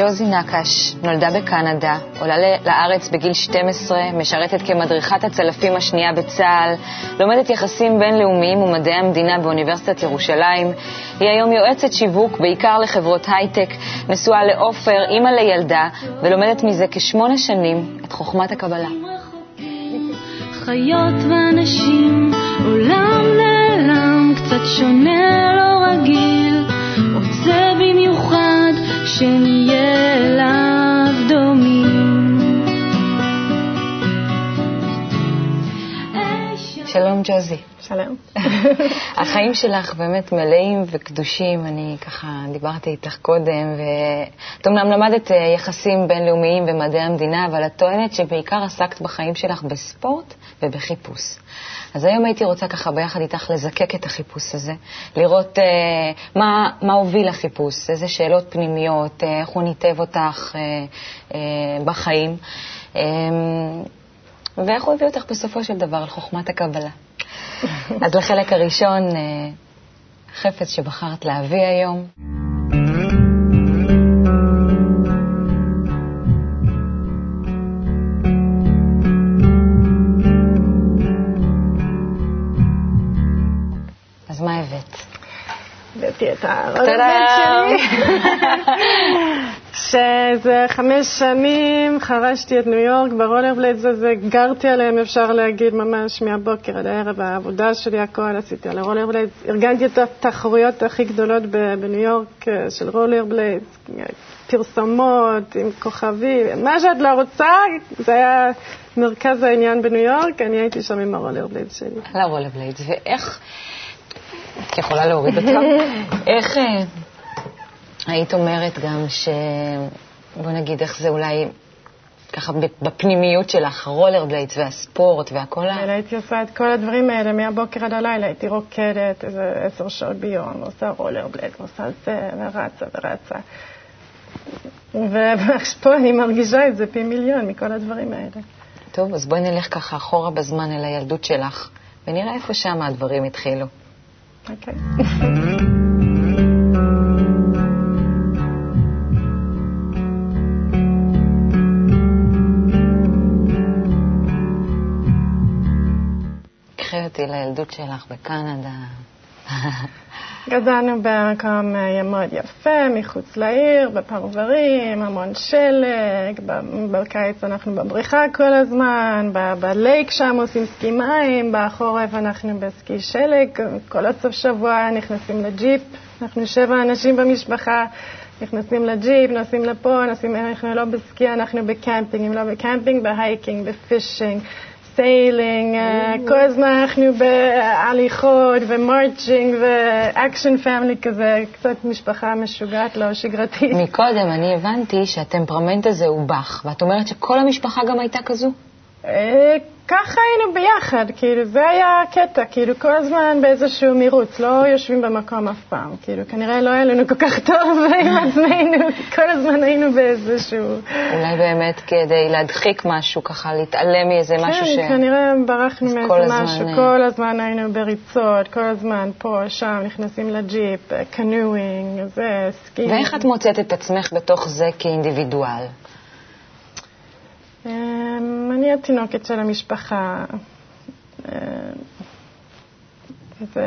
ג'וזי נקש נולדה בקנדה, עולה לארץ בגיל 12, משרתת כמדריכת הצלפים השנייה בצה"ל, לומדת יחסים בינלאומיים ומדעי המדינה באוניברסיטת ירושלים. היא היום יועצת שיווק, בעיקר לחברות הייטק, נשואה לעופר, אימא לילדה, ולומדת מזה כשמונה שנים את חוכמת הקבלה. חיות ואנשים, עולם נעלם, קצת שונה, לא רגיל, שנהיה אליו דומים. שלום ג'וזי. שלום. החיים שלך באמת מלאים וקדושים. אני ככה דיברתי איתך קודם, ואת אמנם למדת אה, יחסים בינלאומיים ומדעי המדינה, אבל את טוענת שבעיקר עסקת בחיים שלך בספורט ובחיפוש. אז היום הייתי רוצה ככה ביחד איתך לזקק את החיפוש הזה, לראות אה, מה, מה הוביל לחיפוש, איזה שאלות פנימיות, אה, איך הוא ניתב אותך אה, אה, בחיים, אה, ואיך הוא הביא אותך בסופו של דבר לחוכמת הקבלה. אז לחלק הראשון, אה, חפץ שבחרת להביא היום. ה rollerblade שלי. שזה חמש שנים חרשתי את ניו יורק ברולרבליידס הזה, גרתי עליהם, אפשר להגיד, ממש מהבוקר עד הערב, העבודה שלי, הכל עשיתי על הרולרבליידס. ארגנתי את התחרויות הכי גדולות בניו יורק אה, של רולרבליידס, פרסומות עם כוכבים, מה שאת לא רוצה, זה היה מרכז העניין בניו יורק, אני הייתי שם עם הרולרבליידס שלי. על הרולרבליידס, ואיך... את יכולה להוריד אותם? איך אה, היית אומרת גם ש... בוא נגיד, איך זה אולי ככה בפנימיות שלך, הרולר בליידס והספורט והכל ה... הייתי עושה את כל הדברים האלה מהבוקר עד הלילה, הייתי רוקדת איזה עשר שעות ביום, עושה רולר בליידס, עושה זה, ורצה ורצה. ופה אני מרגישה את זה פי מיליון מכל הדברים האלה. טוב, אז בואי נלך ככה אחורה בזמן אל הילדות שלך, ונראה איפה שם הדברים התחילו. אוקיי. קחי אותי לילדות שלך בקנדה. גדלנו במקום אה, מאוד יפה, מחוץ לעיר, בפרברים, המון שלג, בקיץ אנחנו בבריכה כל הזמן, ב lake שם עושים סקי מים, בחורף אנחנו בסקי שלג, כל הסוף שבוע נכנסים לג'יפ, אנחנו שבע אנשים במשפחה, נכנסים לג'יפ, נוסעים לפה, נוסעים, אנחנו לא בסקי, אנחנו בקמפינג, אם לא בקמפינג, ב hiking, ב fishing. sailing, אה, כל הזמן אנחנו בהליכות ו marching ו action family כזה, קצת משפחה משוגעת, לא שגרתית. מקודם אני הבנתי שהטמפרמנט הזה הוא בח, ואת אומרת שכל המשפחה גם הייתה כזו? אה, ככה היינו ביחד, כאילו, זה היה הקטע, כאילו, כל הזמן באיזשהו מירוץ, לא יושבים במקום אף פעם, כאילו, כנראה לא היה לנו כל כך טוב עם עצמנו, כל הזמן היינו באיזשהו... אולי באמת כדי להדחיק משהו, ככה להתעלם מאיזה כן, משהו ש... כן, כנראה ברחנו מאיזה משהו, הזמן... כל הזמן היינו בריצות, כל הזמן פה, שם, נכנסים לג'יפ, קנואינג, זה, סקי. ואיך את מוצאת את עצמך בתוך זה כאינדיבידואל? אמ, אני התינוקת של המשפחה. אמ, זה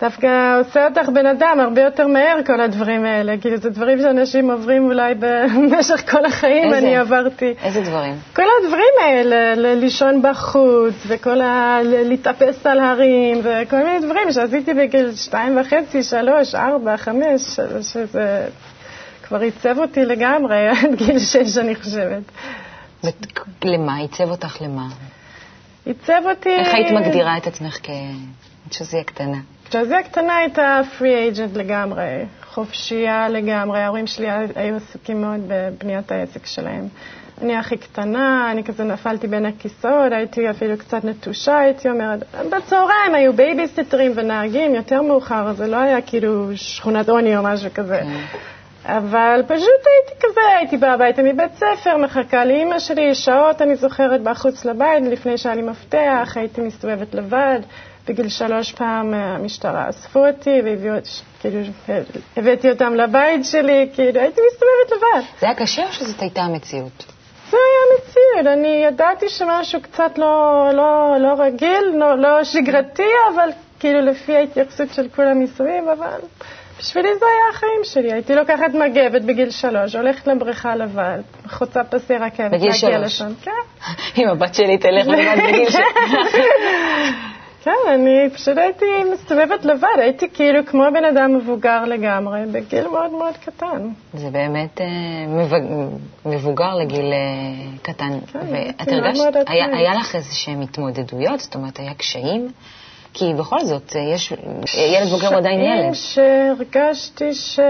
דווקא עושה אותך בן אדם הרבה יותר מהר, כל הדברים האלה. כאילו, זה דברים שאנשים עוברים אולי במשך כל החיים, איזה? אני עברתי. איזה דברים? כל הדברים האלה, לישון בחוץ, וכל ה... להתאפס על הרים, וכל מיני דברים שעשיתי בגיל שתיים וחצי, שלוש, ארבע, חמש, שזה... כבר עיצב אותי לגמרי עד גיל שש, אני חושבת. למה? עיצב אותך למה? עיצב אותי... איך היית מגדירה את עצמך כג'וזי הקטנה? ג'וזי הקטנה הייתה free agent לגמרי, חופשייה לגמרי. ההורים שלי היו עסוקים מאוד בבניית העסק שלהם. אני הכי קטנה, אני כזה נפלתי בין הכיסאות, הייתי אפילו קצת נטושה, הייתי אומרת. בצהריים היו בייביסטרים ונהגים, יותר מאוחר, זה לא היה כאילו שכונת עוני או משהו כזה. אבל פשוט הייתי כזה, הייתי באה הביתה מבית ספר, מחכה לאימא שלי, שעות אני זוכרת בחוץ לבית, לפני שהיה לי מפתח, הייתי מסתובבת לבד, בגיל שלוש פעם אה, המשטרה אספו אותי והביאו כאילו, הבאתי אותם לבית שלי, כאילו, הייתי מסתובבת לבד. זה היה קשה או שזאת הייתה המציאות? זה היה המציאות. אני ידעתי שמשהו קצת לא, לא, לא רגיל, לא, לא שגרתי, אבל כאילו לפי ההתייחסות של כולם מסביב, אבל בשבילי זה היה החיים שלי. הייתי לוקחת מגבת בגיל שלוש, הולכת לבריכה לבד, חוצה פסי רכבת, בגיל שלוש. לשם. כן. אם הבת שלי תלך לבד בגיל שלוש. כן, אני פשוט הייתי מסתובבת לבד, הייתי כאילו כמו בן אדם מבוגר לגמרי, בגיל מאוד מאוד קטן. זה באמת אה, מבוגר לגיל אה, קטן. כן, ואת הרגשת, היה, היה לך איזה שהן התמודדויות? זאת אומרת, היה קשיים? כי בכל זאת, אה, יש, ילד בוגר הוא עדיין ילד. שהרגשתי ש...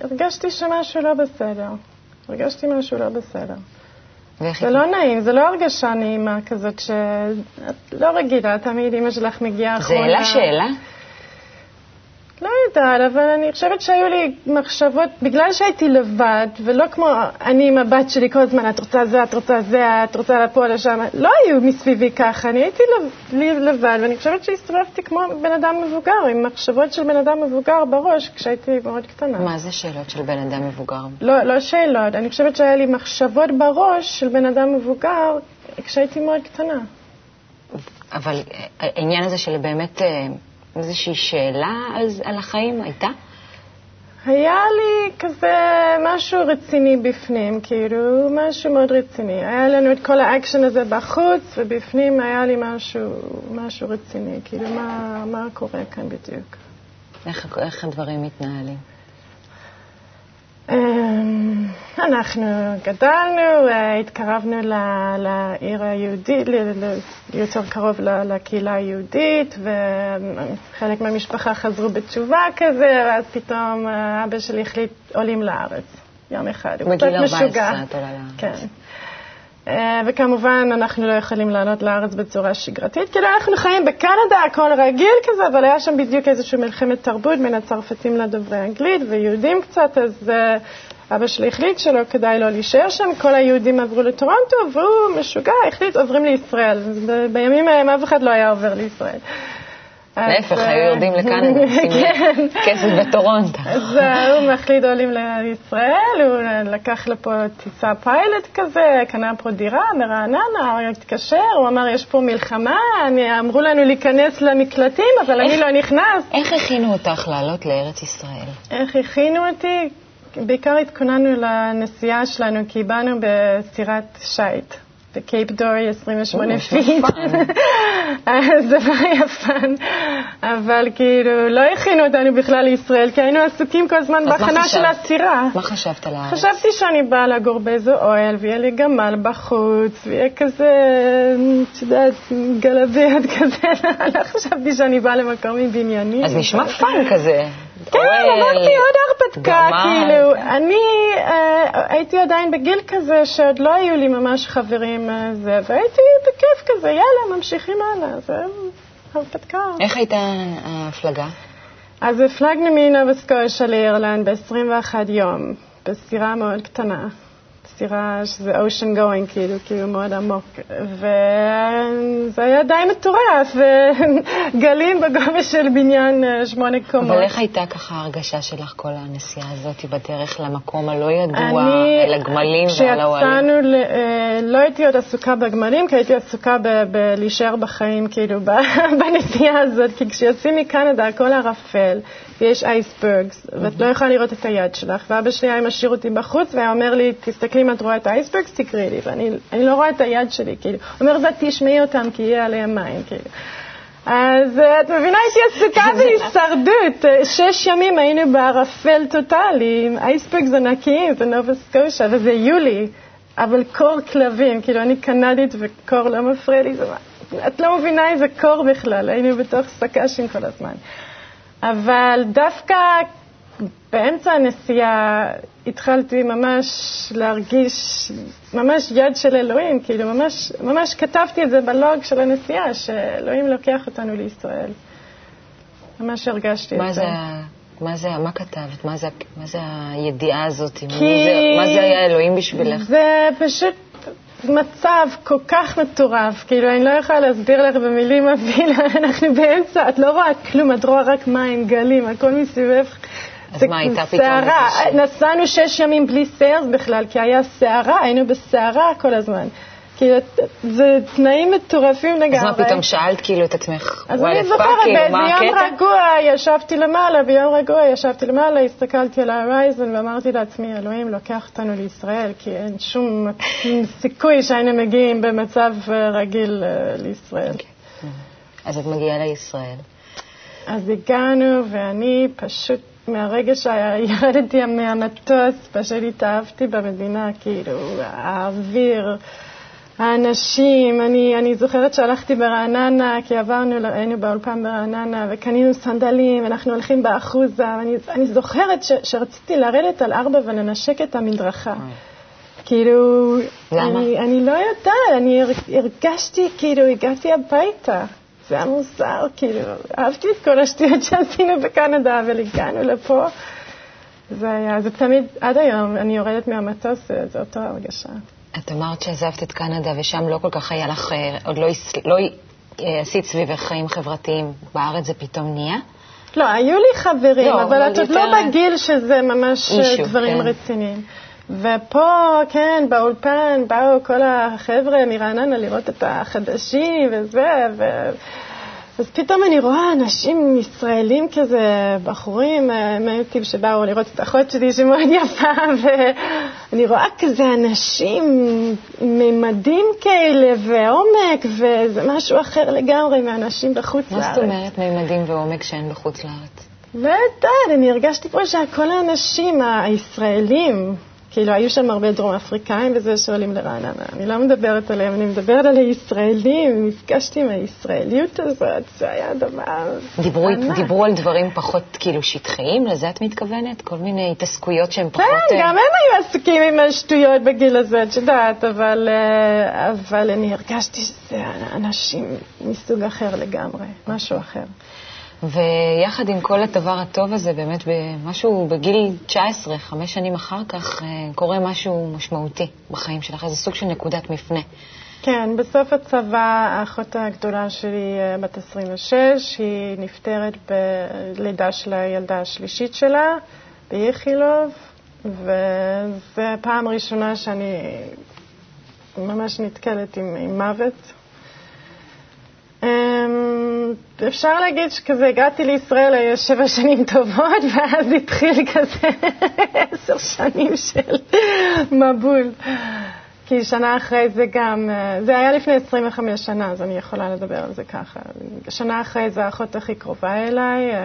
הרגשתי שמשהו לא בסדר. הרגשתי משהו לא בסדר. זה לא נעים, זה לא הרגשה נעימה כזאת שאת לא רגילה, תמיד אימא שלך מגיעה אחרונה. זה העלה שאלה? לא יודעת, אבל אני חושבת שהיו לי מחשבות, בגלל שהייתי לבד, ולא כמו אני עם הבת שלי כל הזמן, את רוצה זה, את רוצה זה, את רוצה לפה, לשם, לא היו מסביבי ככה, אני הייתי לבד, ואני חושבת שהסתובבתי כמו בן אדם מבוגר, עם מחשבות של בן אדם מבוגר בראש, כשהייתי מאוד קטנה. מה זה שאלות של בן אדם מבוגר? לא, לא שאלות, אני חושבת שהיה לי מחשבות בראש של בן אדם מבוגר כשהייתי מאוד קטנה. אבל העניין הזה של באמת... איזושהי שאלה על, על החיים? הייתה? היה לי כזה משהו רציני בפנים, כאילו, משהו מאוד רציני. היה לנו את כל האקשן הזה בחוץ, ובפנים היה לי משהו, משהו רציני, כאילו, מה, מה קורה כאן בדיוק. איך, איך הדברים מתנהלים? אמ, אנחנו גדלנו, אה, התקרבנו לעיר היהודית, יותר קרוב לקהילה היהודית, וחלק מהמשפחה חזרו בתשובה כזה, ואז פתאום אה, אבא שלי החליט עולים לארץ, יום אחד. הוא קצת משוגע. את עולה לארץ. כן. אה, וכמובן, אנחנו לא יכולים לעלות לארץ בצורה שגרתית, כאילו אנחנו חיים בקנדה, הכל רגיל כזה, אבל היה שם בדיוק איזושהי מלחמת תרבות בין הצרפתים לדוברי אנגלית, ויהודים קצת, אז uh, אבא שלי החליט שלא כדאי לו להישאר שם, כל היהודים עברו לטורונטו, והוא משוגע, החליט, עוברים לישראל. בימים ההם אף אחד לא היה עובר לישראל. להפך, היו יורדים לקנדה, עושים כן. כסף בטורונטו. אז אה, הוא מחליט עולים לישראל, הוא לקח לפה טיסה פיילוט כזה, קנה פה דירה ברעננה, הוא התקשר, הוא אמר, יש פה מלחמה, אמרו לנו להיכנס למקלטים, אבל אני לא נכנס. איך הכינו אותך לעלות לארץ ישראל? איך הכינו אותי? בעיקר התכוננו לנסיעה שלנו, כי באנו בסירת שיט. ב Cape Dory 28 feet. זה לא יפן. אבל כאילו, לא הכינו אותנו בכלל לישראל, כי היינו עסוקים כל הזמן בהכנה של הסירה. מה חשבת על הארץ? חשבתי שאני באה לגור באיזה אוהל, ויהיה לי גמל בחוץ, ויהיה כזה, את יודעת, גלביות כזה. לא חשבתי שאני באה למקום עם בניינים. אז נשמע fun כזה. כן, אמרתי עוד הרפתקה, כאילו, אני אה, הייתי עדיין בגיל כזה שעוד לא היו לי ממש חברים, אה, והייתי בכיף כזה, יאללה, ממשיכים הלאה, זה הרפתקה. איך הייתה ההפלגה? אז הפלגנו מנובה סקוטיה לאירלנד ב-21 יום, בסירה מאוד קטנה. סירה שזה ocean going, כאילו, כאילו מאוד עמוק. וזה היה די מטורף, וגלים בגובה של בניין אה, שמונה קומות. אבל איך הייתה ככה ההרגשה שלך כל הנסיעה הזאת בדרך למקום הלא ידוע, אני, אל הגמלים ועל האוהלים? כשיצאנו, אה, לא הייתי עוד עסוקה בגמלים, כי הייתי עסוקה בלהישאר בחיים, כאילו, בנסיעה הזאת, כי כשיוצאים מקנדה הכל ערפל. ויש אייסברגס, ואת לא יכולה לראות את היד שלך. ואבא שלי היה משאיר אותי בחוץ, והיה אומר לי, תסתכלי אם את רואה את האייסברגס, תקראי לי. ואני לא רואה את היד שלי, כאילו. הוא אומר, זאת תשמעי אותם, כי יהיה עליהם מים, כאילו. אז את מבינה, הייתי עסוקה בהישרדות. שש ימים היינו בערפל טוטאלי, עם אייסברגס ענקיים בנובה סקושה, וזה יולי, אבל קור כלבים, כאילו, אני קנדית וקור לא מפריע לי. את לא מבינה איזה קור בכלל, היינו בתוך סק"שים כל הזמן. אבל דווקא באמצע הנסיעה התחלתי ממש להרגיש, ממש יד של אלוהים, כאילו ממש, ממש כתבתי את זה בלוג של הנסיעה, שאלוהים לוקח אותנו לישראל. ממש הרגשתי את זה. מה זה, מה כתבת? מה זה, מה זה הידיעה הזאת? כי... זה, מה זה היה אלוהים בשבילך? זה פשוט מצב כל כך מטורף, כאילו, אני לא יכולה להסביר לך במילים אפילו, אנחנו באמצע, את לא רואה כלום, את רואה רק מים, גלים, הכל מסביבך. אז מה, הייתה פתאום סערה. נסענו שש ימים בלי sails בכלל, כי היה סערה, היינו בסערה כל הזמן. כאילו, זה תנאים מטורפים לגמרי. אז מה פתאום שאלת כאילו את עצמך, אז אני זוכרת, באיזה מה יום הקטע? רגוע ישבתי למעלה, ביום רגוע ישבתי למעלה, הסתכלתי על ה horizon ואמרתי לעצמי, אלוהים לוקח אותנו לישראל, כי אין שום סיכוי שהיינו מגיעים במצב אה, רגיל אה, לישראל. אז את מגיעה לישראל. אז הגענו, ואני פשוט, מהרגע שירדתי מהמטוס, פשוט התאהבתי במדינה, כאילו, האוויר, האנשים. אני, אני זוכרת שהלכתי ברעננה, כי עברנו, היינו באולפן ברעננה, וקנינו סנדלים, אנחנו הולכים באחוזה, ואני אני זוכרת ש, שרציתי לרדת על ארבע ולנשק את המדרכה. כאילו, למה? אני, אני לא יודעת, אני הר- הרגשתי כאילו הגעתי הביתה. זה היה מוזר, כאילו, אהבתי את כל השטויות שעשינו בקנדה, אבל הגענו לפה. זה היה, זה תמיד, עד היום, אני יורדת מהמטוס, זה אותו הרגשה. את אמרת שעזבת את קנדה ושם לא כל כך היה לך, אה, עוד לא, לא אה, עשית סביבך חיים חברתיים. בארץ זה פתאום נהיה? לא, היו לי חברים, לא, אבל את עוד יותר- לא בגיל שזה ממש אה, אישו, דברים כן. רציניים. ופה, כן, באולפן באו כל החבר'ה מרעננה לראות את החדשים וזה, ו... אז פתאום אני רואה אנשים ישראלים כזה, בחורים אה, מהטיב שבאו לראות את האחות שלי שמאוד יפה, ואני רואה כזה אנשים ממדים כאלה ועומק, וזה משהו אחר לגמרי מאנשים בחוץ לארץ. מה זאת אומרת מימדים ועומק שאין בחוץ לארץ? לא יודעת, אני הרגשתי פה שכל האנשים הישראלים, כאילו היו שם הרבה דרום אפריקאים וזה שעולים לרעננה, אני לא מדברת עליהם, אני מדברת על הישראלים, נפגשתי עם הישראליות הזאת, זה היה דבר דיברו, ענק. דיברו על דברים פחות כאילו שטחיים? לזה את מתכוונת? כל מיני התעסקויות שהן פחות... כן, אה, גם הם היו עסוקים עם השטויות בגיל הזה, את יודעת, אבל, אה, אבל אני הרגשתי שזה אנשים מסוג אחר לגמרי, משהו אחר. ויחד עם כל הדבר הטוב הזה, באמת במשהו בגיל 19, חמש שנים אחר כך, אה, קורה משהו משמעותי בחיים שלך, איזה סוג של נקודת מפנה. כן, בסוף הצבא, האחות הגדולה שלי, אה, בת 26, היא נפטרת בלידה של הילדה השלישית שלה, באיכילוב, וזו הפעם הראשונה שאני ממש נתקלת עם, עם מוות. אפשר להגיד שכזה הגעתי לישראל, היו שבע שנים טובות, ואז התחיל כזה עשר שנים של מבול. כי שנה אחרי זה גם, אה, זה היה לפני 25 שנה, אז אני יכולה לדבר על זה ככה. שנה אחרי זה האחות הכי קרובה אליי אה,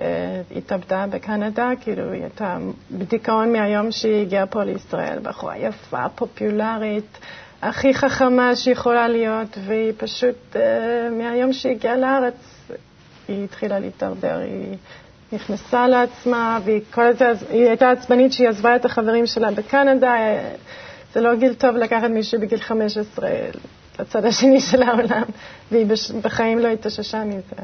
אה, התאבדה בקנדה, כאילו היא הייתה בדיכאון מהיום שהיא הגיעה פה לישראל, בחורה יפה, פופולרית, הכי חכמה שיכולה להיות, והיא פשוט, אה, מהיום שהיא הגיעה לארץ, היא התחילה להתדרדר. היא נכנסה לעצמה, והיא כל הזמן, היא הייתה עצבנית שהיא עזבה את החברים שלה בקנדה. אה, זה לא גיל טוב לקחת מישהו בגיל 15 לצד השני של העולם, והיא בחיים לא התאוששה מזה.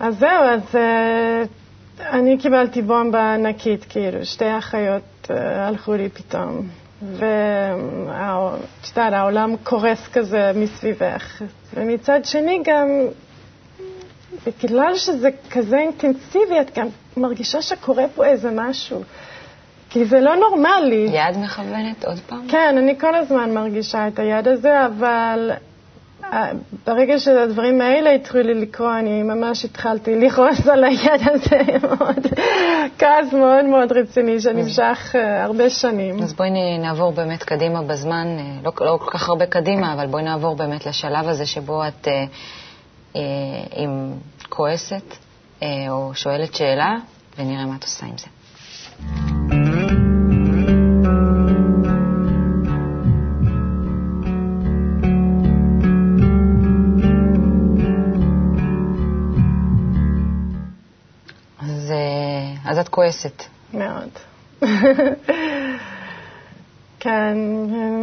אז זהו, אז uh, אני קיבלתי בומבה ענקית, כאילו, שתי אחיות הלכו לי פתאום. ואת יודעת, העולם קורס כזה מסביבך. ומצד שני גם, בגלל שזה כזה אינטנסיבי, את גם מרגישה שקורה פה איזה משהו. כי זה לא נורמלי. יד מכוונת עוד פעם? כן, אני כל הזמן מרגישה את היד הזה, אבל ברגע שהדברים האלה התחילו לקרות, אני ממש התחלתי לכעוס על היד הזה, מאוד, כעס מאוד מאוד רציני שנמשך אה, הרבה שנים. אז בואי נעבור באמת קדימה בזמן, אה, לא, לא כל כך הרבה קדימה, אבל בואי נעבור באמת לשלב הזה שבו את אה, אה, עם כועסת אה, או שואלת שאלה, ונראה מה את עושה עם זה. אה, אז את כועסת. מאוד. כן,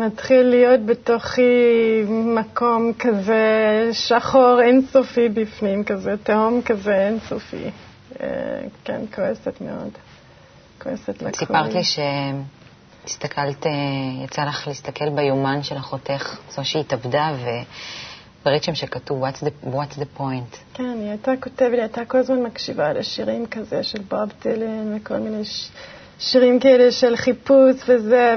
מתחיל להיות בתוכי מקום כזה שחור אינסופי בפנים, כזה תהום כזה אינסופי. אה, כן, כועסת מאוד. כועסת לקום. סיפרת לי הסתכלת, אה, יצא לך להסתכל ביומן של אחותך, זו שהתאבדה, וראית שם שכתוב What's the, What's the point? כן, היא הייתה כותבת, היא הייתה כל הזמן מקשיבה לשירים כזה של בוב טילן וכל מיני ש... שירים כאלה של חיפוש וזה,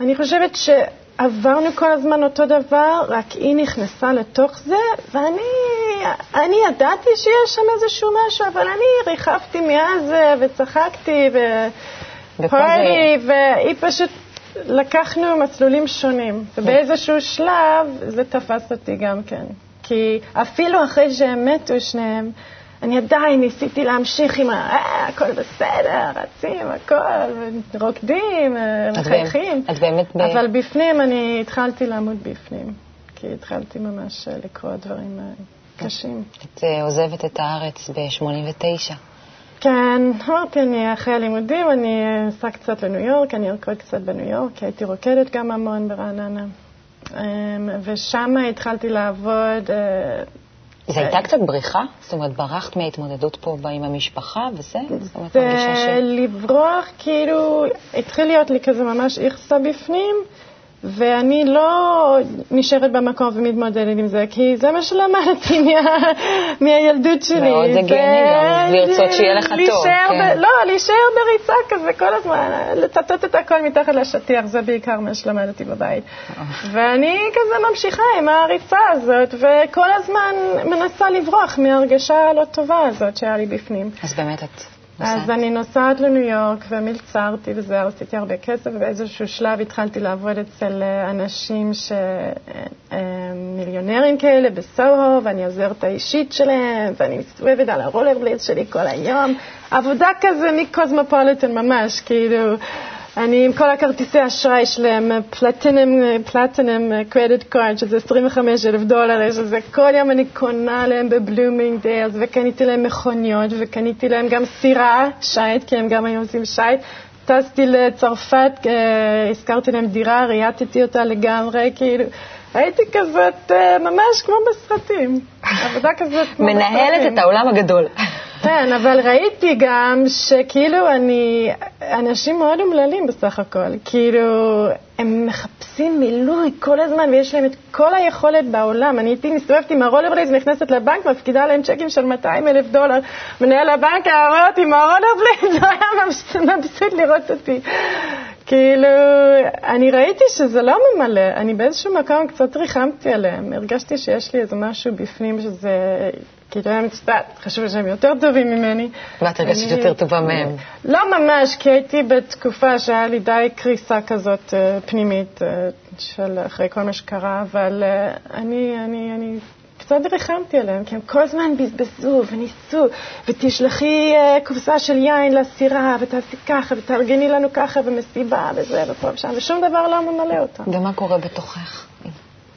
ואני חושבת שעברנו כל הזמן אותו דבר, רק היא נכנסה לתוך זה, ואני ידעתי שיש שם איזשהו משהו, אבל אני ריחפתי מאז וצחקתי ופרטי, והיא פשוט... לקחנו מסלולים שונים, ובאיזשהו שלב זה תפס אותי גם כן. כי אפילו אחרי שהם מתו שניהם, אני עדיין ניסיתי להמשיך עם ה... אה, הכל בסדר, רצים, הכל, רוקדים, מחייכים. את באמת. אבל בפנים אני התחלתי לעמוד בפנים, כי התחלתי ממש לקרוא דברים קשים. את עוזבת את הארץ ב-89. כן, אמרתי, אני אחרי הלימודים, אני אסע קצת לניו יורק, אני ארקוד קצת בניו יורק, כי הייתי רוקדת גם המון ברעננה. ושם התחלתי לעבוד זה הייתה קצת בריחה? זאת אומרת, ברחת מההתמודדות פה עם המשפחה וזה? זאת אומרת, מרגישה ש... לברוח, כאילו, התחיל להיות לי כזה ממש איכסה בפנים, ואני לא נשארת במקום ומתמודדת עם זה, כי זה מה שלמדתי מה, מהילדות שלי. מאוד הגיוני גם, לרצות שיהיה לך טוב. כן. ב, לא, להישאר בריצה כזה כל הזמן, לטטט את הכל מתחת לשטיח, זה בעיקר מה שלמדתי בבית. ואני כזה ממשיכה עם הריצה הזאת, וכל הזמן מנסה לברוח מההרגשה הלא טובה הזאת שהיה לי בפנים. אז באמת את... אז אני נוסעת לניו יורק ומלצרתי וזה, עשיתי הרבה כסף, ובאיזשהו שלב התחלתי לעבוד אצל אה, אנשים שמיליונרים אה, כאלה בסוהו, ואני עוזרת האישית שלהם, ואני מסתובבת על הרולר בלייד שלי כל היום. עבודה כזה מקוסמופוליטן ממש, כאילו... אני עם כל הכרטיסי אשראי שלהם, platinum, platinum credit card, שזה 25 אלף דולר, שזה כל יום אני קונה להם ב Bloomingdale's, וקניתי להם מכוניות, וקניתי להם גם סירה, שייט, כי הם גם היו עושים שייט. טסתי לצרפת, אה, השכרתי להם דירה, ריהטתי אותה לגמרי, כאילו, הייתי כזאת אה, ממש כמו בסרטים, עבודה כזאת כמו בסרטים. מנהלת את העולם הגדול. כן, אבל ראיתי גם שכאילו אני, אנשים מאוד אומללים בסך הכל. כאילו, הם מחפשים מילוי כל הזמן, ויש להם את כל היכולת בעולם. אני הייתי מסתובבת עם הרולרבלייז, נכנסת לבנק, מפקידה להם צ'קים של 200 אלף דולר. מנהל הבנק ראה אותי עם הרולרבלייז, הוא היה מבסוט לראות אותי. כאילו, אני ראיתי שזה לא ממלא, אני באיזשהו מקום קצת ריחמתי עליהם, הרגשתי שיש לי איזה משהו בפנים שזה כאילו היה מצטער, חשוב שהם יותר טובים ממני. ואת הרגשת יותר טובה מהם. לא ממש, כי הייתי בתקופה שהיה לי די קריסה כזאת אה, פנימית אה, של אחרי כל מה שקרה, אבל אה, אני, אני, אני קצת ריחמתי עליהם, כי הם כל הזמן בזבזו וניסו, ותשלחי קופסה של יין לסירה, ותעשי ככה, ותארגני לנו ככה, ומסיבה, וזה, ופה ושם, ושום דבר לא ממלא אותם. ומה קורה בתוכך?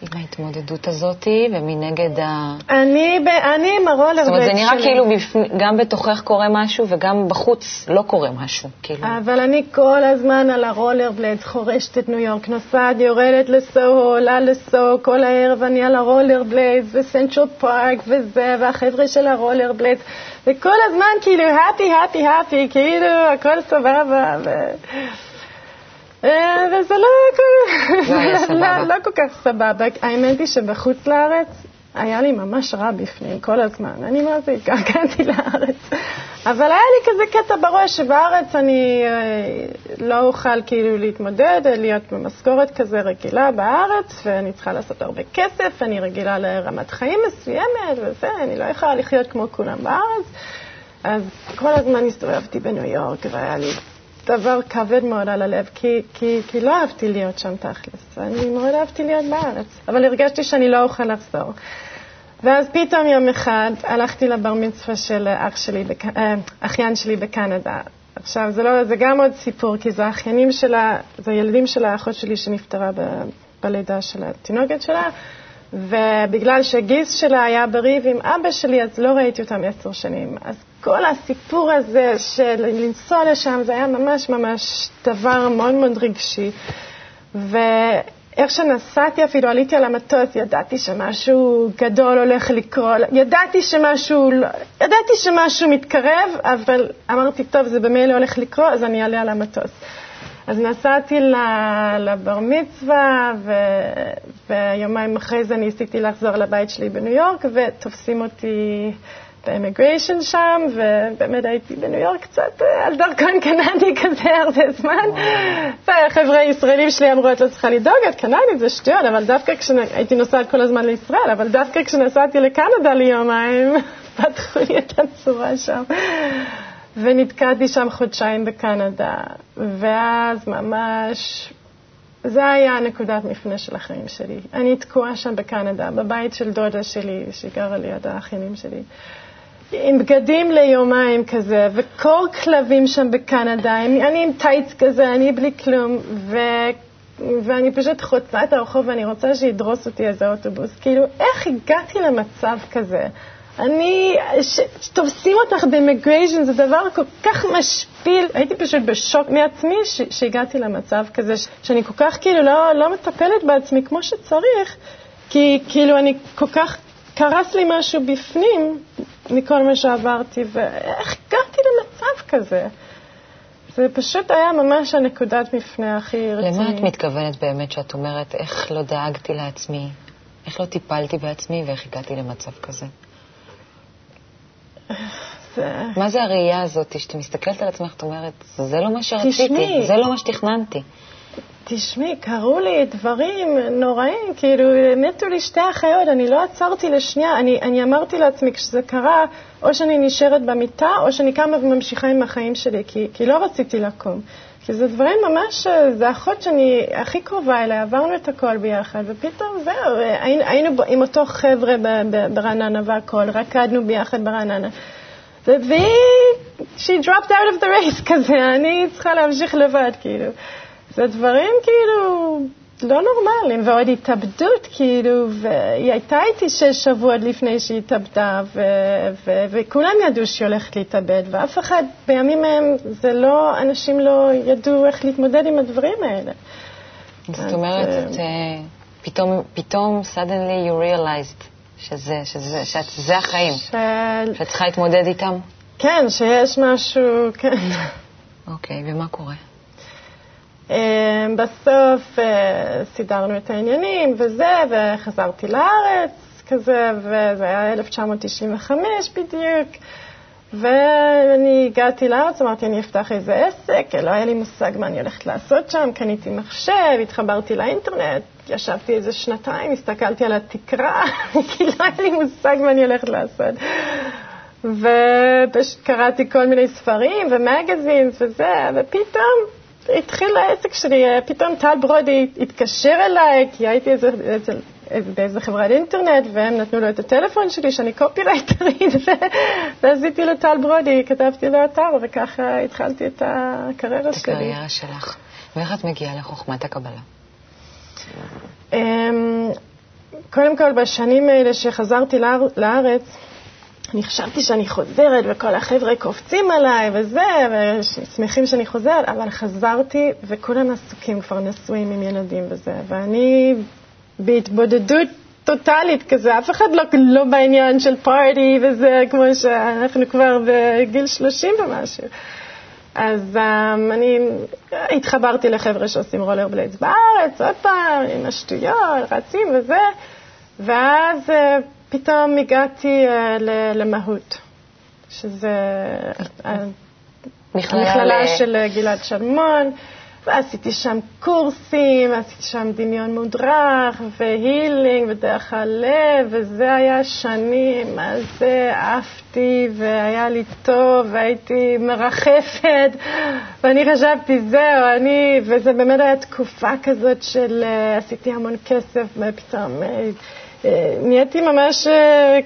עם ההתמודדות הזאת, ומנגד ה... אני, ב... אני עם הרולר זאת אומרת, זה נראה שלי. כאילו בפ... גם בתוכך קורה משהו, וגם בחוץ לא קורה משהו. כאילו. אבל אני כל הזמן על הרולר בלייד, חורשת את ניו יורק, נוסעת, יורדת לסוהו, עולה לסוהו, כל הערב אני על הרולר בלייד, וסנטרל פארק וזה, והחבר'ה של הרולר בלייד, וכל הזמן כאילו הפי, הפי, הפי, כאילו הכל סבבה. ו... אה, וזה לא, לא, לא, לא כל כך סבבה. האמת היא שבחוץ לארץ היה לי ממש רע בפנים כל הזמן. אני זה התגעגעתי לארץ. אבל היה לי כזה קטע בראש שבארץ אני אה, לא אוכל כאילו להתמודד, להיות במשכורת כזה רגילה בארץ, ואני צריכה לעשות הרבה כסף, אני רגילה לרמת חיים מסוימת וזה, אני לא יכולה לחיות כמו כולם בארץ. אז כל הזמן הסתובבתי בניו יורק, והיה לי דבר כבד מאוד על הלב, כי, כי, כי לא אהבתי להיות שם תכלס. אני מאוד אהבתי להיות בארץ, אבל הרגשתי שאני לא אוכל לחזור. ואז פתאום יום אחד הלכתי לבר מצווה של אח שלי, בק... אה, אחיין שלי בקנדה. עכשיו, זה, לא, זה גם עוד סיפור, כי זה האחיינים שלה, זה הילדים של האחות שלי שנפטרה ב, בלידה של התינוקת שלה, ובגלל שהגיס שלה היה בריב עם אבא שלי, אז לא ראיתי אותם עשר שנים. אז כל הסיפור הזה של לנסוע לשם, זה היה ממש ממש דבר מאוד מאוד רגשי. ואיך שנסעתי אפילו, עליתי על המטוס, ידעתי שמשהו גדול הולך לקרות, ידעתי שמשהו, לא, ידעתי שמשהו מתקרב, אבל אמרתי, טוב, זה במילא הולך לקרות, אז אני אעלה על המטוס. אז נסעתי לבר מצווה, ו... ויומיים אחרי זה ניסיתי לחזור לבית שלי בניו יורק, ותופסים אותי באמיגריישן שם, ובאמת הייתי בניו יורק קצת אה, על דרכון קנדי כזה הרבה זמן. והחבר'ה הישראלים שלי אמרו, את לא צריכה לדאוג, את קנדית, זה שטויות, אבל דווקא כשהייתי נוסעת כל הזמן לישראל, אבל דווקא כשנסעתי לקנדה ליומיים, פתחו לי את הצורה שם. ונתקעתי שם חודשיים בקנדה, ואז ממש, זה היה נקודת מפנה של החיים שלי. אני תקועה שם בקנדה, בבית של דודה שלי, שגרה ליד האחינים שלי. עם בגדים ליומיים כזה, וקור כלבים שם בקנדה, אני עם טייץ כזה, אני בלי כלום, ו... ואני פשוט חוצה את הרחוב ואני רוצה שידרוס אותי איזה אוטובוס. כאילו, איך הגעתי למצב כזה? אני, שתופסים אותך באימיגריישן זה דבר כל כך משפיל. הייתי פשוט בשוק מעצמי שהגעתי למצב כזה, שאני כל כך כאילו לא, לא מטפלת בעצמי כמו שצריך, כי כאילו אני כל כך, קרס לי משהו בפנים מכל מה שעברתי, ואיך הגעתי למצב כזה? זה פשוט היה ממש הנקודת מפנה הכי רצינית. למה את מתכוונת באמת שאת אומרת, איך לא דאגתי לעצמי, איך לא טיפלתי בעצמי ואיך הגעתי למצב כזה? זה... מה זה הראייה הזאת, שאתה מסתכלת על עצמך, את אומרת, זה לא מה שרציתי, תשמעי, זה לא מה שתכננתי. תשמעי, קרו לי דברים נוראים, כאילו, מתו לי שתי אחיות, אני לא עצרתי לשנייה, אני, אני אמרתי לעצמי, כשזה קרה, או שאני נשארת במיטה, או שאני קמה וממשיכה עם החיים שלי, כי, כי לא רציתי לקום. כי זה דברים ממש, זה אחות שאני הכי קרובה אליה, עברנו את הכל ביחד, ופתאום זהו, היינו, היינו עם אותו חבר'ה ברעננה והכל, רקדנו ביחד ברעננה. והיא, she dropped out of the race כזה, אני צריכה להמשיך לבד, כאילו. זה דברים כאילו לא נורמליים, ועוד התאבדות, כאילו, והיא הייתה איתי שש שבועות לפני שהיא התאבדה, ו- ו- וכולם ידעו שהיא הולכת להתאבד, ואף אחד, בימים ההם, זה לא, אנשים לא ידעו איך להתמודד עם הדברים האלה. זאת אומרת, אה, את, uh, פתאום, פתאום, suddenly you realized שזה, שזה, שזה החיים, של... שאת צריכה להתמודד איתם? כן, שיש משהו, כן. אוקיי, ומה קורה? בסוף אה, סידרנו את העניינים וזה, וחזרתי לארץ כזה, וזה היה 1995 בדיוק. ואני הגעתי לארץ, אמרתי, אני אפתח איזה עסק, לא היה לי מושג מה אני הולכת לעשות שם, קניתי מחשב, התחברתי לאינטרנט, ישבתי איזה שנתיים, הסתכלתי על התקרה, כי לא היה לי מושג מה אני הולכת לעשות. וקראתי כל מיני ספרים ומגזינס וזה, ופתאום התחיל העסק שלי, פתאום טל ברודי התקשר אליי, כי הייתי איזה, איזה, באיזה חברת אינטרנט, והם נתנו לו את הטלפון שלי, שאני קופירייטרית, ועשיתי לו טל ברודי, כתבתי לו אתר, וככה התחלתי את הקריירה שלי. את הקריירה שלך. ואיך את מגיעה לחוכמת הקבלה? אמ, קודם כל, בשנים האלה שחזרתי לארץ, אני חשבתי שאני חוזרת וכל החבר'ה קופצים עליי וזה, ושמחים שאני חוזרת, אבל חזרתי וכולם עסוקים, כבר נשואים עם ילדים וזה, ואני בהתבודדות טוטאלית כזה, אף אחד לא, לא בעניין של פארטי וזה, כמו שאנחנו כבר בגיל 30 ומשהו. אז um, אני התחברתי לחבר'ה שעושים רולר בליידס בארץ, עוד פעם, עם השטויות, רצים וזה, ואז uh, פתאום הגעתי uh, למהות, שזה המכללה של גלעד שלמון. ועשיתי שם קורסים, עשיתי שם דמיון מודרך, והילינג, ודרך הלב, וזה היה שנים, מה זה עפתי, והיה לי טוב, והייתי מרחפת, ואני חשבתי, זהו, אני, וזה באמת היה תקופה כזאת של עשיתי המון כסף, ופתאום... Uh, נהייתי ממש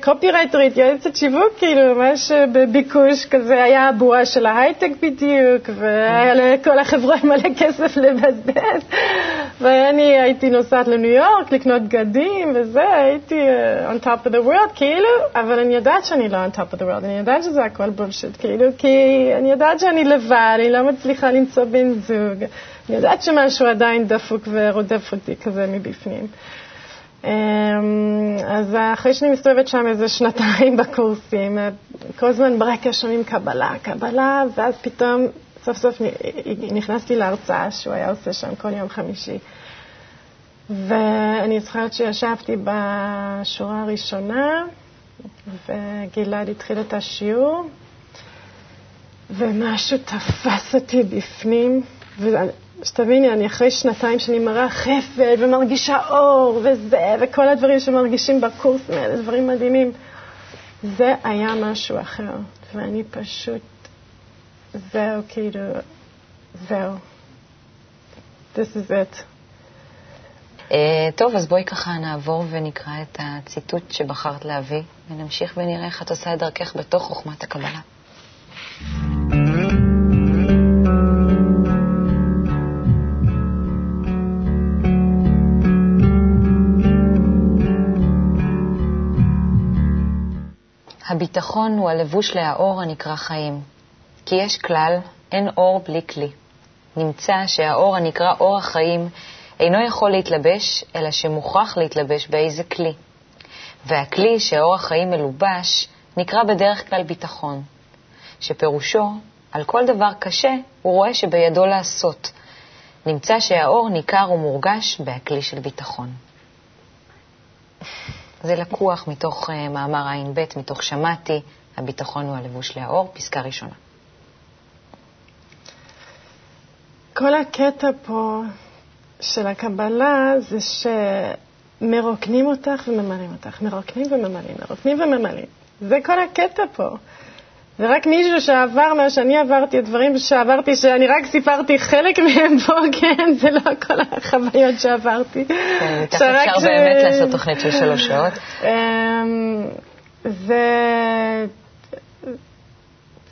קופירייטרית, יועצת שיווק, כאילו, ממש בביקוש כזה, היה הבועה של ההייטק בדיוק, והיה לכל החברה מלא כסף לבזבז, ואני הייתי נוסעת לניו יורק לקנות בגדים וזה, הייתי on top of the world, כאילו, אבל אני יודעת שאני לא on top of the world, אני יודעת שזה הכל בולשיט, כאילו, כי אני יודעת שאני לבד, אני לא מצליחה למצוא בן זוג, אני יודעת שמשהו עדיין דפוק ורודף אותי כזה מבפנים. אמ, אז אחרי שאני מסתובבת שם איזה שנתיים בקורסים, כל הזמן ברקע שומעים קבלה, קבלה, ואז פתאום סוף סוף נכנסתי להרצאה שהוא היה עושה שם כל יום חמישי. ואני זוכרת שישבתי בשורה הראשונה, וגלעד התחיל את השיעור, ומשהו תפס אותי בפנים, שתביני, אני אחרי שנתיים שאני מראה חפד ומרגישה אור וזה, וכל הדברים שמרגישים בקורסים האלה, דברים מדהימים. זה היה משהו אחר, ואני פשוט, זהו, כאילו, זהו. This is it. Uh, טוב, אז בואי ככה נעבור ונקרא את הציטוט שבחרת להביא, ונמשיך ונראה איך את עושה את דרכך בתוך חוכמת הקבלה. הביטחון הוא הלבוש להאור הנקרא חיים. כי יש כלל, אין אור בלי כלי. נמצא שהאור הנקרא אור החיים אינו יכול להתלבש, אלא שמוכרח להתלבש באיזה כלי. והכלי שאור החיים מלובש נקרא בדרך כלל ביטחון, שפירושו, על כל דבר קשה הוא רואה שבידו לעשות. נמצא שהאור ניכר ומורגש בהכלי של ביטחון. זה לקוח מתוך uh, מאמר ע"ב, מתוך שמעתי, הביטחון הוא הלבוש לאור, פסקה ראשונה. כל הקטע פה של הקבלה זה שמרוקנים אותך וממלאים אותך, מרוקנים וממלאים, מרוקנים וממלאים. זה כל הקטע פה. זה רק מישהו שעבר מה שאני עברתי, הדברים שעברתי, שאני רק סיפרתי חלק מהם פה, כן, זה לא כל החוויות שעברתי. כן, תכף אפשר באמת לעשות תוכנית של שלוש שעות. אמ, זה,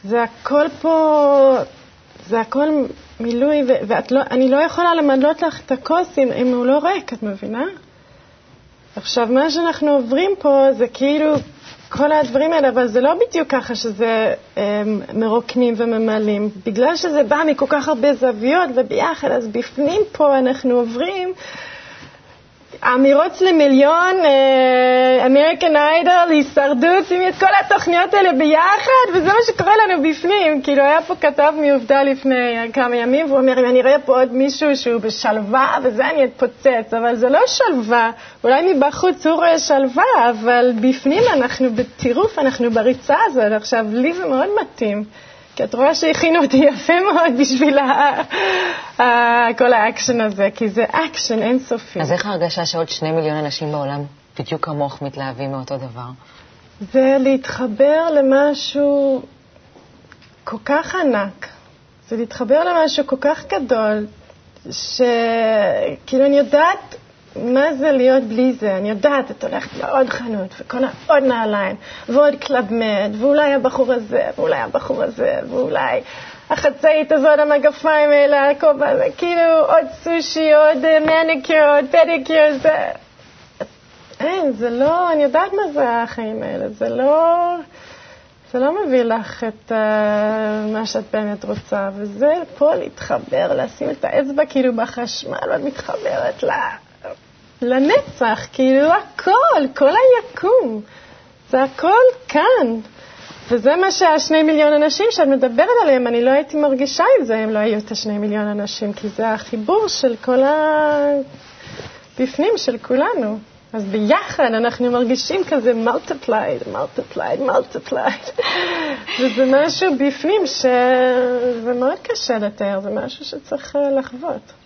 זה הכל פה, זה הכל מילוי, ואני לא, לא יכולה למדות לך את הכוס אם, אם הוא לא ריק, את מבינה? עכשיו, מה שאנחנו עוברים פה זה כאילו כל הדברים האלה, אבל זה לא בדיוק ככה שזה הם, מרוקנים וממלאים. בגלל שזה בא מכל כך הרבה זוויות וביחד, אז בפנים פה אנחנו עוברים אמירות למיליון, אמריקן אה, איידל, הישרדות, שימי את כל התוכניות האלה ביחד, וזה מה שקורה לנו בפנים. כאילו, היה פה כתב מעובדה לפני כמה ימים, והוא אומר, אם אני אראה פה עוד מישהו שהוא בשלווה, וזה אני אתפוצץ, אבל זה לא שלווה. אולי מבחוץ הוא רואה שלווה, אבל בפנים אנחנו בטירוף, אנחנו בריצה הזאת. עכשיו, לי זה מאוד מתאים. כי את רואה שהכינו אותי יפה מאוד בשביל כל האקשן הזה, כי זה אקשן אינסופי. אז איך ההרגשה שעוד שני מיליון אנשים בעולם בדיוק כמוך מתלהבים מאותו דבר? זה להתחבר למשהו כל כך ענק, זה להתחבר למשהו כל כך גדול, שכאילו אני יודעת מה זה להיות בלי זה? אני יודעת, את הולכת לעוד חנות וקונה עוד נעליים ועוד Club Med, ואולי הבחור הזה, ואולי הבחור הזה, ואולי החצאית הזאת, המגפיים האלה, הכובע הזה, כאילו עוד סושי, עוד מניקיר, עוד פדיקיר, זה... אין, זה לא, אני יודעת מה זה החיים האלה, זה לא... זה לא מביא לך את אה, מה שאת באמת רוצה, וזה פה להתחבר, לשים את האצבע כאילו בחשמל, ואת מתחברת לה. לנצח, כאילו הכל, כל היקום, זה הכל כאן. וזה מה שהשני מיליון אנשים שאת מדברת עליהם, אני לא הייתי מרגישה עם זה אם לא היו את השני מיליון אנשים, כי זה החיבור של כל הבפנים של כולנו. אז ביחד אנחנו מרגישים כזה multiplied, multiplied, multiplied. וזה משהו בפנים שזה מאוד קשה לתאר, זה משהו שצריך לחוות.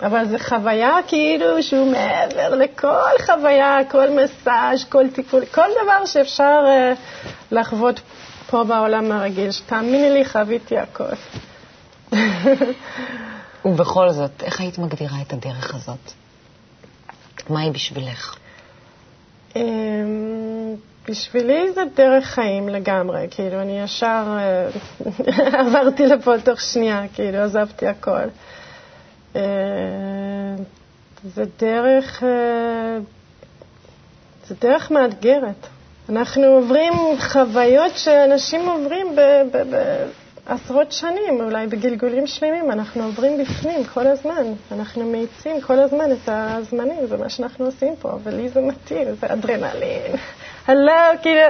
אבל זו חוויה כאילו שהוא מעבר לכל חוויה, כל מסאז', כל טיפול, כל דבר שאפשר uh, לחוות פה בעולם הרגיל. תאמיני לי, חוויתי הכל. ובכל זאת, איך היית מגדירה את הדרך הזאת? מה היא בשבילך? Um, בשבילי זה דרך חיים לגמרי, כאילו, אני ישר uh, עברתי לפה תוך שנייה, כאילו, עזבתי הכל. אה, זה דרך, אה, זה דרך מאתגרת. אנחנו עוברים חוויות שאנשים עוברים בעשרות שנים, אולי בגלגולים שלמים, אנחנו עוברים בפנים כל הזמן. אנחנו מאיצים כל הזמן את הזמנים, זה מה שאנחנו עושים פה, ולי זה מתאים, זה אדרנלין. הלו, כאילו,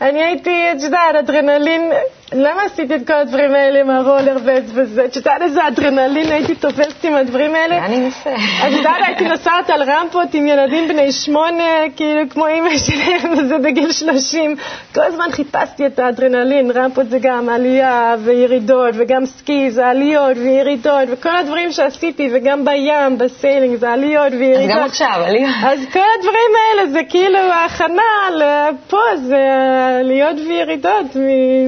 אני הייתי, את יודעת, אדרנלין למה עשיתי את כל הדברים האלה עם הרולר וזה? את יודעת איזה אדרנלין הייתי תופסת עם הדברים האלה? אני אנסה. את יודעת, הייתי נוסעת על רמפות עם ילדים בני שמונה, כאילו כמו אימא שלהם, וזה בגיל שלושים. כל הזמן חיפשתי את האדרנלין, רמפות זה גם עלייה וירידות, וגם סקי זה עליות וירידות, וכל הדברים שעשיתי, וגם בים, ב sailing, זה עליות וירידות. אז גם עכשיו, עליות. אז כל הדברים האלה זה כאילו ההכנה לפה, זה עליות וירידות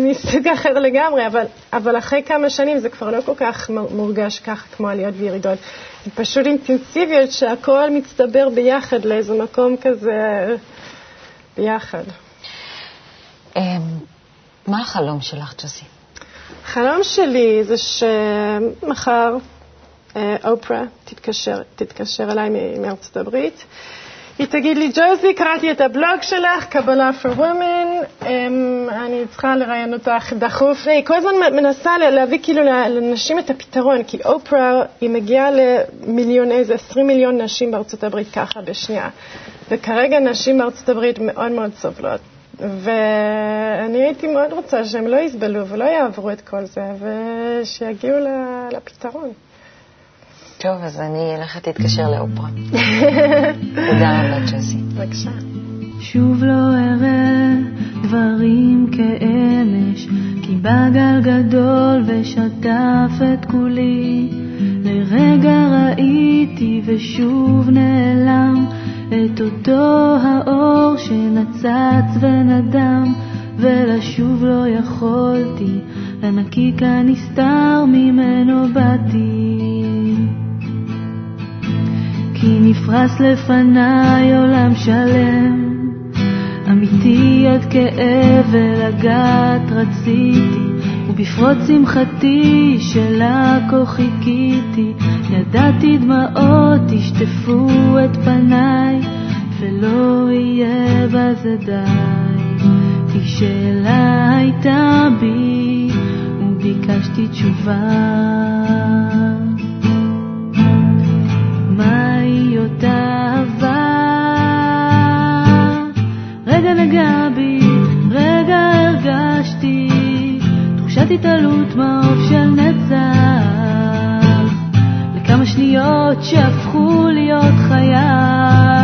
מסוג אחר לגמרי, אבל, אבל אחרי כמה שנים זה כבר לא כל כך מורגש ככה כמו עליות וירידות. זה פשוט אינטנסיביות שהכל מצטבר ביחד לאיזה מקום כזה ביחד. אמ, מה החלום שלך, ג'וסי? החלום שלי זה שמחר אה, אופרה תתקשר, תתקשר אליי מארצות הברית. היא תגיד לי, ג'וזי, קראתי את הבלוג שלך, קבלה for women, אני צריכה לראיין אותך דחוף. היא כל הזמן מנסה להביא כאילו לנשים את הפתרון, כי אופרה, היא מגיעה למיליון, איזה 20 מיליון נשים בארצות הברית ככה בשנייה. וכרגע נשים בארצות הברית מאוד מאוד סובלות. ואני הייתי מאוד רוצה שהם לא יסבלו ולא יעברו את כל זה, ושיגיעו לפתרון. טוב, אז אני אלך להתקשר לאופרה. תודה רבה, ג'סי. בבקשה. שוב לא אראה דברים כאמש, כי בא גל גדול ושטף את כולי. לרגע ראיתי ושוב נעלם את אותו האור שנצץ ונדם, ולשוב לא יכולתי, לנקיק הנסתר ממנו באתי. כי נפרס לפניי עולם שלם, אמיתי עד כאב ולגעת רציתי, ובפרוץ שמחתי שלה כה חיכיתי, ידעתי דמעות ישטפו את פניי, ולא יהיה בזה די. כי שאלה הייתה בי, וביקשתי תשובה. נגע בי, רגע הרגשתי תחושת התעלות מעוף של נצח לכמה שניות שהפכו להיות חייו